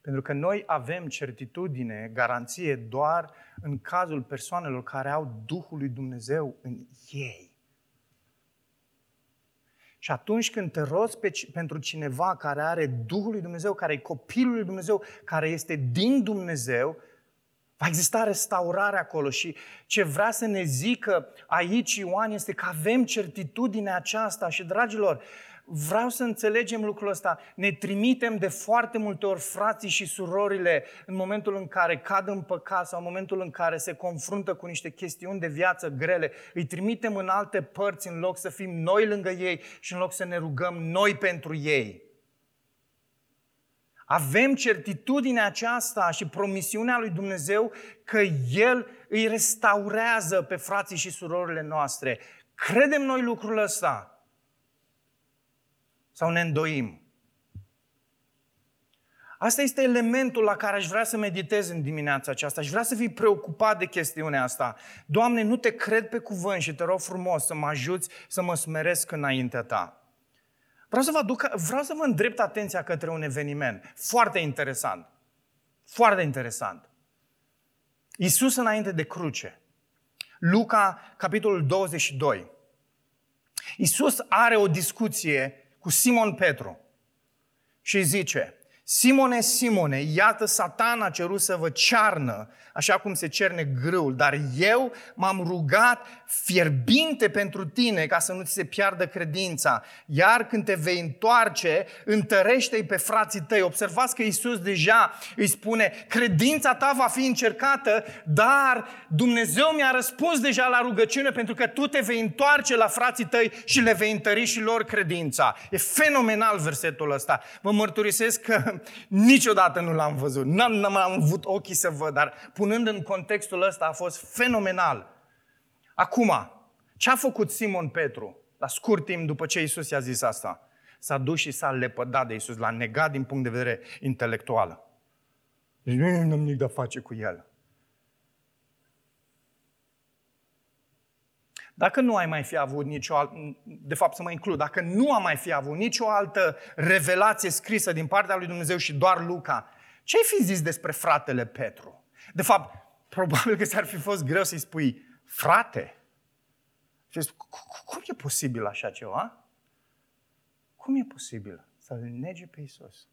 Pentru că noi avem certitudine, garanție doar în cazul persoanelor care au Duhul lui Dumnezeu în ei. Și atunci când te roți pe, pentru cineva care are Duhul lui Dumnezeu, care e copilul lui Dumnezeu, care este din Dumnezeu, va exista restaurare acolo. Și ce vrea să ne zică aici Ioan este că avem certitudinea aceasta. Și, dragilor, vreau să înțelegem lucrul ăsta. Ne trimitem de foarte multe ori frații și surorile în momentul în care cad în păcat sau în momentul în care se confruntă cu niște chestiuni de viață grele. Îi trimitem în alte părți în loc să fim noi lângă ei și în loc să ne rugăm noi pentru ei. Avem certitudinea aceasta și promisiunea lui Dumnezeu că El îi restaurează pe frații și surorile noastre. Credem noi lucrul ăsta sau ne îndoim. Asta este elementul la care aș vrea să meditez în dimineața aceasta. Aș vrea să fii preocupat de chestiunea asta. Doamne, nu te cred pe cuvânt și te rog frumos să mă ajuți să mă smeresc înaintea ta. Vreau să vă, aduc, vreau să vă îndrept atenția către un eveniment foarte interesant. Foarte interesant. Iisus înainte de cruce. Luca, capitolul 22. Iisus are o discuție cu Simon Petru. Și zice, Simone, Simone, iată satan a cerut să vă cearnă, așa cum se cerne grâul, dar eu m-am rugat fierbinte pentru tine ca să nu ți se piardă credința. Iar când te vei întoarce, întărește-i pe frații tăi. Observați că Isus deja îi spune, credința ta va fi încercată, dar Dumnezeu mi-a răspuns deja la rugăciune pentru că tu te vei întoarce la frații tăi și le vei întări și lor credința. E fenomenal versetul ăsta. Vă mărturisesc că niciodată nu l-am văzut. N-am, n-am avut ochii să văd, dar punând în contextul ăsta a fost fenomenal. Acum, ce a făcut Simon Petru la scurt timp după ce Isus i-a zis asta? S-a dus și s-a lepădat de Isus, l-a negat din punct de vedere intelectual. Deci nu am nimic de a face cu el. Dacă nu ai mai fi avut nicio altă, de fapt să mă includ, dacă nu am mai fi avut nicio altă revelație scrisă din partea lui Dumnezeu și doar Luca, ce ai fi zis despre fratele Petru? De fapt, probabil că ți-ar fi fost greu să-i spui, frate, și zici, cum e posibil așa ceva? Cum e posibil să-L nege pe Isus?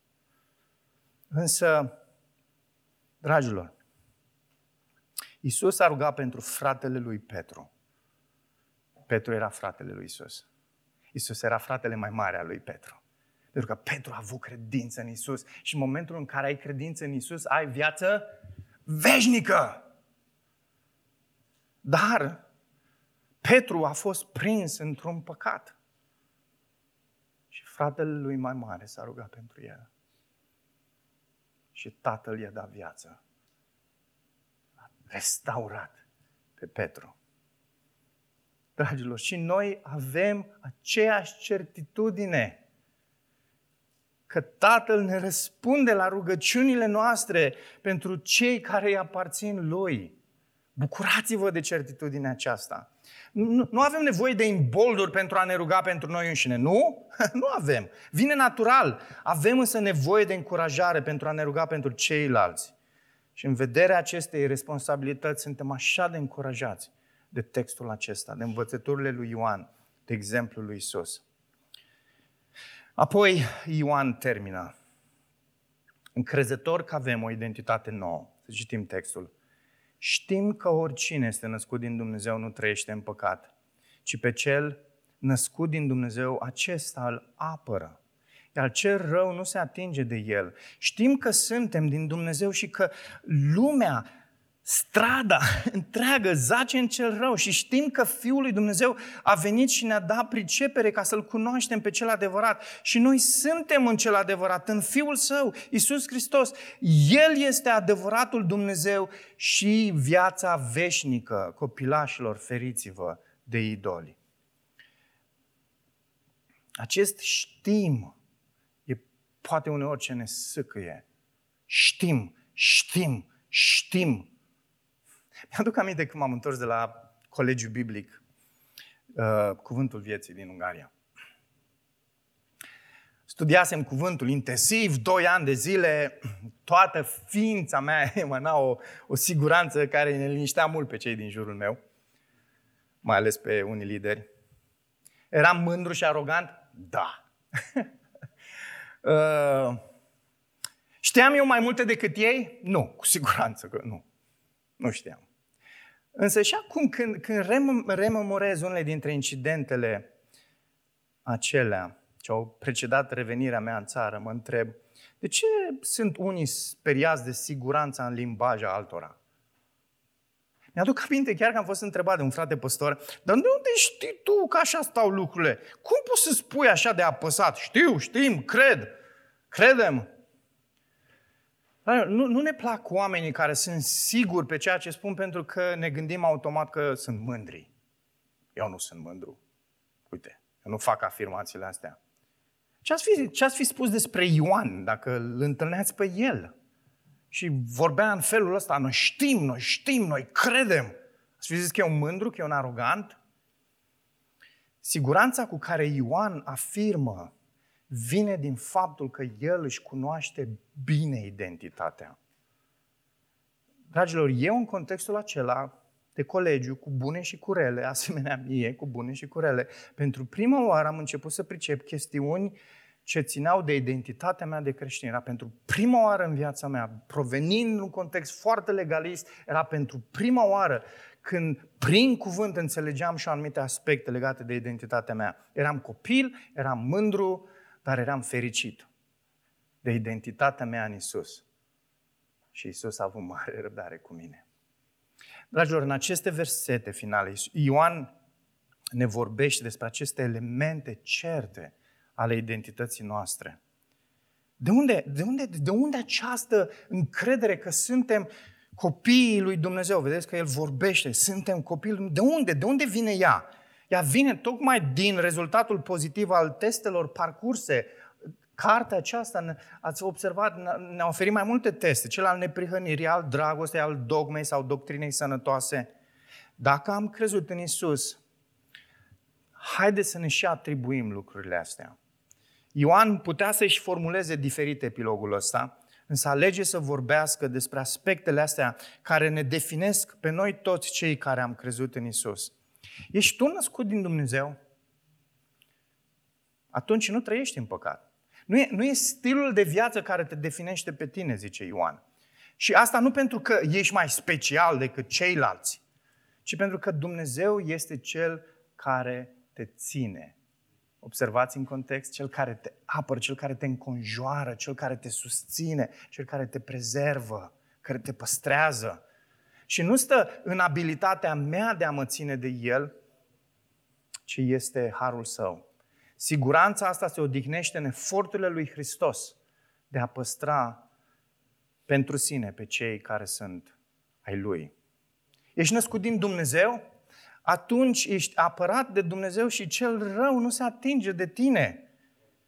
Însă, dragilor, Isus a rugat pentru fratele lui Petru. Petru era fratele lui Isus. Isus era fratele mai mare al lui Petru. Pentru că Petru a avut credință în Isus și în momentul în care ai credință în Isus, ai viață veșnică. Dar Petru a fost prins într-un păcat. Și fratele lui mai mare s-a rugat pentru el. Și tatăl i-a dat viață. A restaurat pe Petru. Dragilor, și noi avem aceeași certitudine că Tatăl ne răspunde la rugăciunile noastre pentru cei care îi aparțin Lui. Bucurați-vă de certitudinea aceasta. Nu, nu avem nevoie de imbolduri pentru a ne ruga pentru noi înșine, nu? Nu avem. Vine natural. Avem însă nevoie de încurajare pentru a ne ruga pentru ceilalți. Și în vederea acestei responsabilități suntem așa de încurajați de textul acesta, de învățăturile lui Ioan, de exemplul lui Isus. Apoi Ioan termină. Încrezător că avem o identitate nouă. Să citim textul. Știm că oricine este născut din Dumnezeu nu trăiește în păcat, ci pe cel născut din Dumnezeu, acesta îl apără. Iar cel rău nu se atinge de el. Știm că suntem din Dumnezeu și că lumea strada întreagă zace în cel rău și știm că Fiul lui Dumnezeu a venit și ne-a dat pricepere ca să-L cunoaștem pe cel adevărat. Și noi suntem în cel adevărat, în Fiul Său, Isus Hristos. El este adevăratul Dumnezeu și viața veșnică. Copilașilor, feriți-vă de idoli. Acest știm e poate uneori ce ne sâcâie. Știm, știm, știm mi-aduc aminte când m-am întors de la colegiul biblic, uh, Cuvântul Vieții din Ungaria. Studiasem cuvântul intensiv, doi ani de zile, toată ființa mea emana o, o siguranță care ne liniștea mult pe cei din jurul meu, mai ales pe unii lideri. Eram mândru și arogant? Da. uh, știam eu mai multe decât ei? Nu, cu siguranță că nu. Nu știam. Însă și acum când, când rememorez unele dintre incidentele acelea ce au precedat revenirea mea în țară, mă întreb, de ce sunt unii speriați de siguranța în limbaja altora? Mi-aduc aminte chiar că am fost întrebat de un frate păstor, dar de unde știi tu că așa stau lucrurile? Cum poți să spui așa de apăsat? Știu, știm, cred, credem. Nu, nu ne plac oamenii care sunt siguri pe ceea ce spun pentru că ne gândim automat că sunt mândri. Eu nu sunt mândru. Uite, eu nu fac afirmațiile astea. Ce ați fi, ce ați fi spus despre Ioan dacă îl întâlneați pe el? Și vorbea în felul ăsta, noi știm, noi știm, noi credem. Ați fi zis că e un mândru, că e un arogant? Siguranța cu care Ioan afirmă vine din faptul că el își cunoaște bine identitatea. Dragilor, eu în contextul acela de colegiu, cu bune și cu rele, asemenea mie, cu bune și cu rele, pentru prima oară am început să pricep chestiuni ce țineau de identitatea mea de creștin. Era pentru prima oară în viața mea, provenind în un context foarte legalist, era pentru prima oară când prin cuvânt înțelegeam și anumite aspecte legate de identitatea mea. Eram copil, eram mândru, dar eram fericit de identitatea mea în Isus. Și Isus a avut mare răbdare cu mine. Dragilor, în aceste versete finale, Ioan ne vorbește despre aceste elemente certe ale identității noastre. De unde, de unde, de unde această încredere că suntem copiii lui Dumnezeu? Vedeți că El vorbește, suntem copii. De unde? De unde vine ea? Ea vine tocmai din rezultatul pozitiv al testelor parcurse. Cartea aceasta, ați observat, ne-a oferit mai multe teste. Cel al neprihănirii, al dragostei, al dogmei sau doctrinei sănătoase. Dacă am crezut în Isus, haideți să ne și atribuim lucrurile astea. Ioan putea să-și formuleze diferit epilogul ăsta, însă alege să vorbească despre aspectele astea care ne definesc pe noi toți cei care am crezut în Isus. Ești tu născut din Dumnezeu? Atunci nu trăiești în păcat. Nu e, nu e stilul de viață care te definește pe tine, zice Ioan. Și asta nu pentru că ești mai special decât ceilalți, ci pentru că Dumnezeu este Cel care te ține Observați în context, cel care te apără, cel care te înconjoară, cel care te susține, cel care te prezervă, care te păstrează. Și nu stă în abilitatea mea de a mă ține de El, ci este harul Său. Siguranța asta se odihnește în eforturile lui Hristos de a păstra pentru sine pe cei care sunt ai Lui. Ești născut din Dumnezeu? Atunci ești apărat de Dumnezeu și cel rău nu se atinge de tine.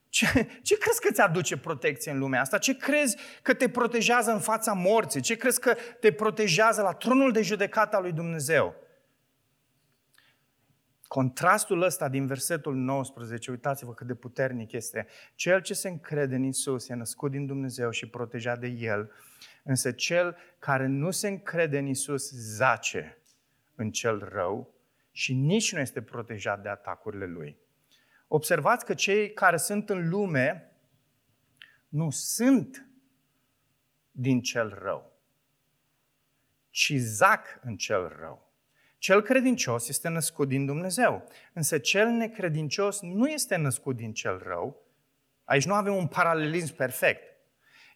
Ce, ce crezi că ți aduce protecție în lumea asta? Ce crezi că te protejează în fața morții? Ce crezi că te protejează la tronul de judecată al lui Dumnezeu? Contrastul ăsta din versetul 19, uitați-vă cât de puternic este. Cel ce se încrede în Isus e născut din Dumnezeu și protejat de El, însă cel care nu se încrede în Isus zace în cel rău și nici nu este protejat de atacurile lui. Observați că cei care sunt în lume nu sunt din cel rău, ci zac în cel rău. Cel credincios este născut din Dumnezeu, însă cel necredincios nu este născut din cel rău. Aici nu avem un paralelism perfect.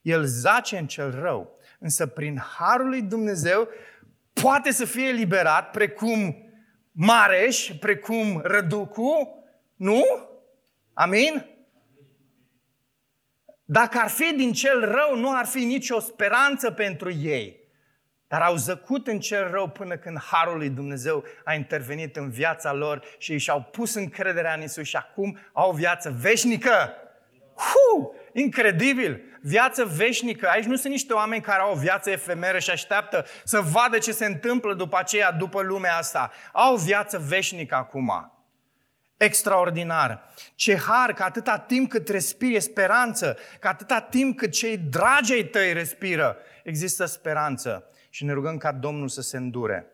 El zace în cel rău, însă prin harul lui Dumnezeu poate să fie eliberat, precum Mareș, precum Răducu, nu? Amin? Dacă ar fi din cel rău, nu ar fi nicio speranță pentru ei. Dar au zăcut în cel rău până când Harul lui Dumnezeu a intervenit în viața lor și ei și-au pus încrederea în Isus și acum au o viață veșnică. Hu! Incredibil! Viață veșnică. Aici nu sunt niște oameni care au o viață efemeră și așteaptă să vadă ce se întâmplă după aceea, după lumea asta. Au o viață veșnică acum. Extraordinar. Ce har că atâta timp cât respiri speranță, că atâta timp cât cei dragi ai tăi respiră, există speranță și ne rugăm ca Domnul să se îndure.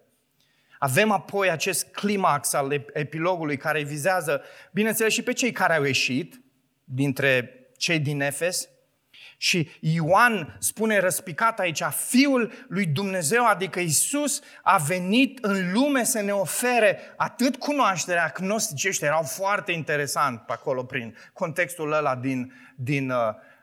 Avem apoi acest climax al epilogului care vizează, bineînțeles, și pe cei care au ieșit dintre cei din Efes. Și Ioan spune răspicat aici, Fiul lui Dumnezeu, adică Isus, a venit în lume să ne ofere atât cunoașterea, agnosticești erau foarte interesant pe acolo prin contextul ăla din, din uh,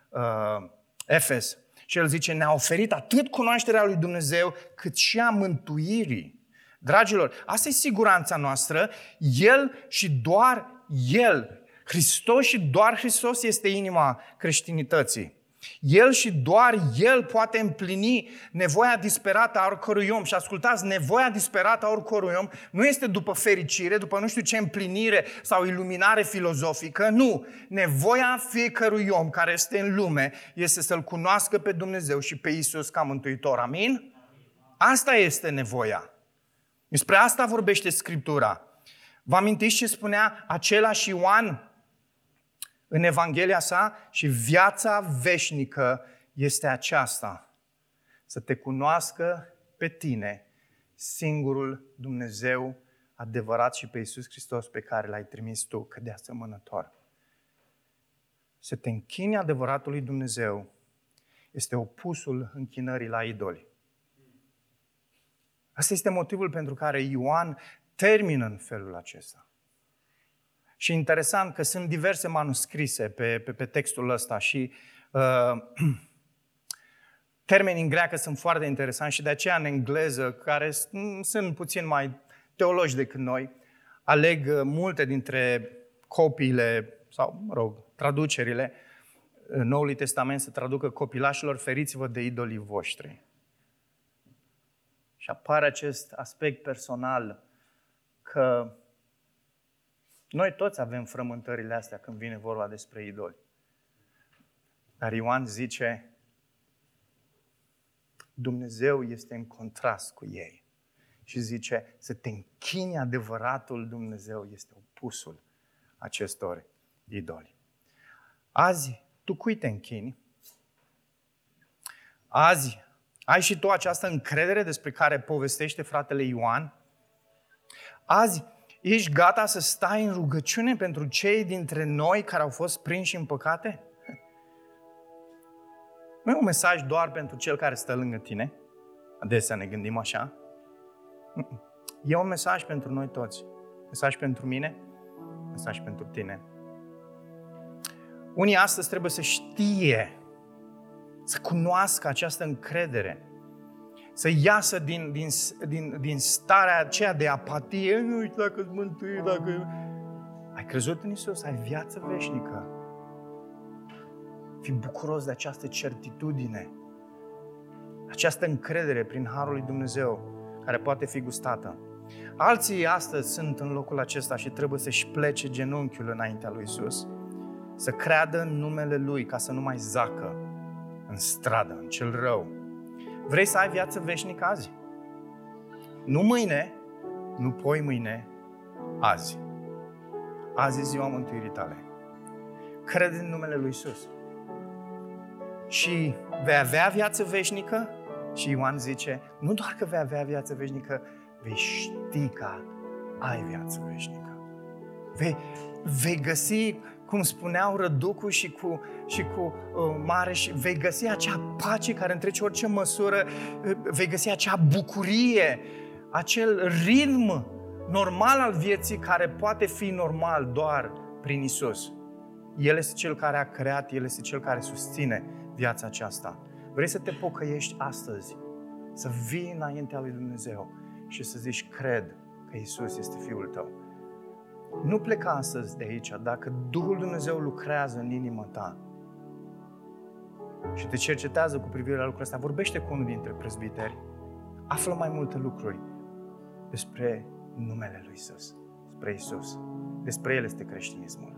uh, Efes, și el zice, ne-a oferit atât cunoașterea lui Dumnezeu, cât și a mântuirii. Dragilor, asta e siguranța noastră. El și doar El, Hristos și doar Hristos este inima creștinității. El și doar El poate împlini nevoia disperată a oricărui om. Și ascultați, nevoia disperată a oricărui om nu este după fericire, după nu știu ce împlinire sau iluminare filozofică, nu. Nevoia fiecărui om care este în lume este să-L cunoască pe Dumnezeu și pe Isus ca Mântuitor. Amin? Asta este nevoia. Despre asta vorbește Scriptura. Vă amintiți ce spunea același Ioan în Evanghelia sa și viața veșnică este aceasta. Să te cunoască pe tine, singurul Dumnezeu adevărat și pe Iisus Hristos pe care l-ai trimis tu, că de asemănător. Să te închini adevăratului Dumnezeu este opusul închinării la idoli. Asta este motivul pentru care Ioan termină în felul acesta. Și interesant că sunt diverse manuscrise pe, pe, pe textul ăsta și uh, termenii în greacă sunt foarte interesanti și de aceea în engleză, care sunt puțin mai teologi decât noi, aleg uh, multe dintre copiile sau, mă rog, traducerile Noului Testament să traducă copilașilor, feriți-vă de idolii voștri. Și apare acest aspect personal că noi toți avem frământările astea când vine vorba despre idoli. Dar Ioan zice, Dumnezeu este în contrast cu ei. Și zice, să te închini adevăratul Dumnezeu este opusul acestor idoli. Azi, tu cui te închini? Azi, ai și tu această încredere despre care povestește fratele Ioan? Azi, Ești gata să stai în rugăciune pentru cei dintre noi care au fost prinși în păcate? Nu e un mesaj doar pentru cel care stă lângă tine. Adesea ne gândim așa. E un mesaj pentru noi toți. Mesaj pentru mine, mesaj pentru tine. Unii astăzi trebuie să știe, să cunoască această încredere, să iasă din, din, din, din starea aceea de apatie. Nu uite dacă îți mântui, dacă... Ai crezut în Isus, ai viață veșnică. Fii bucuros de această certitudine, această încredere prin Harul lui Dumnezeu, care poate fi gustată. Alții astăzi sunt în locul acesta și trebuie să-și plece genunchiul înaintea lui Isus, să creadă în numele Lui ca să nu mai zacă în stradă, în cel rău. Vrei să ai viață veșnică azi? Nu mâine, nu poi mâine, azi. Azi e ziua mântuirii tale. Crede în numele Lui Isus. Și vei avea viață veșnică? Și Ioan zice, nu doar că vei avea viață veșnică, vei ști că ai viață veșnică. Vei, vei găsi, cum spuneau Răducu și cu, și cu uh, Mare, și vei găsi acea pace care întrece orice măsură, uh, vei găsi acea bucurie, acel ritm normal al vieții care poate fi normal doar prin Isus. El este Cel care a creat, El este Cel care susține viața aceasta. Vrei să te pocăiești astăzi, să vii înaintea lui Dumnezeu și să zici, cred că Isus este Fiul tău. Nu pleca astăzi de aici dacă Duhul Dumnezeu lucrează în inima ta și te cercetează cu privire la lucrul ăsta. Vorbește cu unul dintre prezbiteri, află mai multe lucruri despre numele lui Isus, despre Isus. Despre El este creștinismul.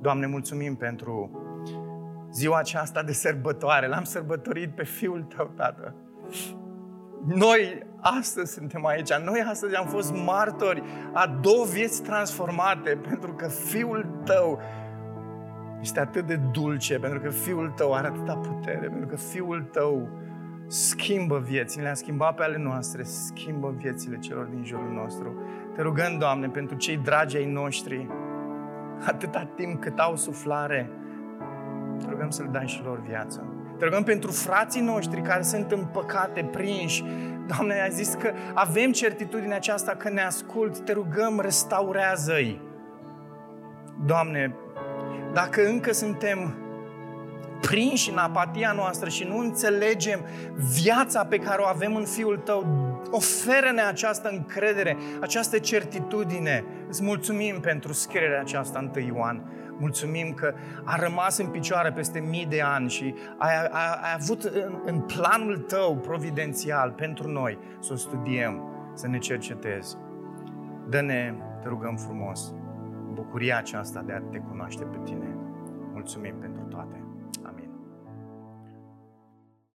Doamne, mulțumim pentru ziua aceasta de sărbătoare. L-am sărbătorit pe Fiul Tău, Tată. Noi astăzi suntem aici. Noi astăzi am fost martori a două vieți transformate pentru că Fiul Tău este atât de dulce, pentru că Fiul Tău are atâta putere, pentru că Fiul Tău schimbă viețile, le-a schimbat pe ale noastre, schimbă viețile celor din jurul nostru. Te rugăm, Doamne, pentru cei dragi ai noștri, atâta timp cât au suflare, te rugăm să le dai și lor viață. Te rugăm pentru frații noștri care sunt în păcate, prinși. Doamne, ai zis că avem certitudinea aceasta că ne ascult. Te rugăm, restaurează-i. Doamne, dacă încă suntem prinși în apatia noastră și nu înțelegem viața pe care o avem în Fiul Tău, oferă-ne această încredere, această certitudine. Îți mulțumim pentru scrierea aceasta în Ioan. Mulțumim că a rămas în picioare peste mii de ani și ai, ai, ai avut în, în planul tău providențial pentru noi să o studiem, să ne cercetezi. Dă-ne, te rugăm frumos, bucuria aceasta de a te cunoaște pe tine. Mulțumim pentru toate.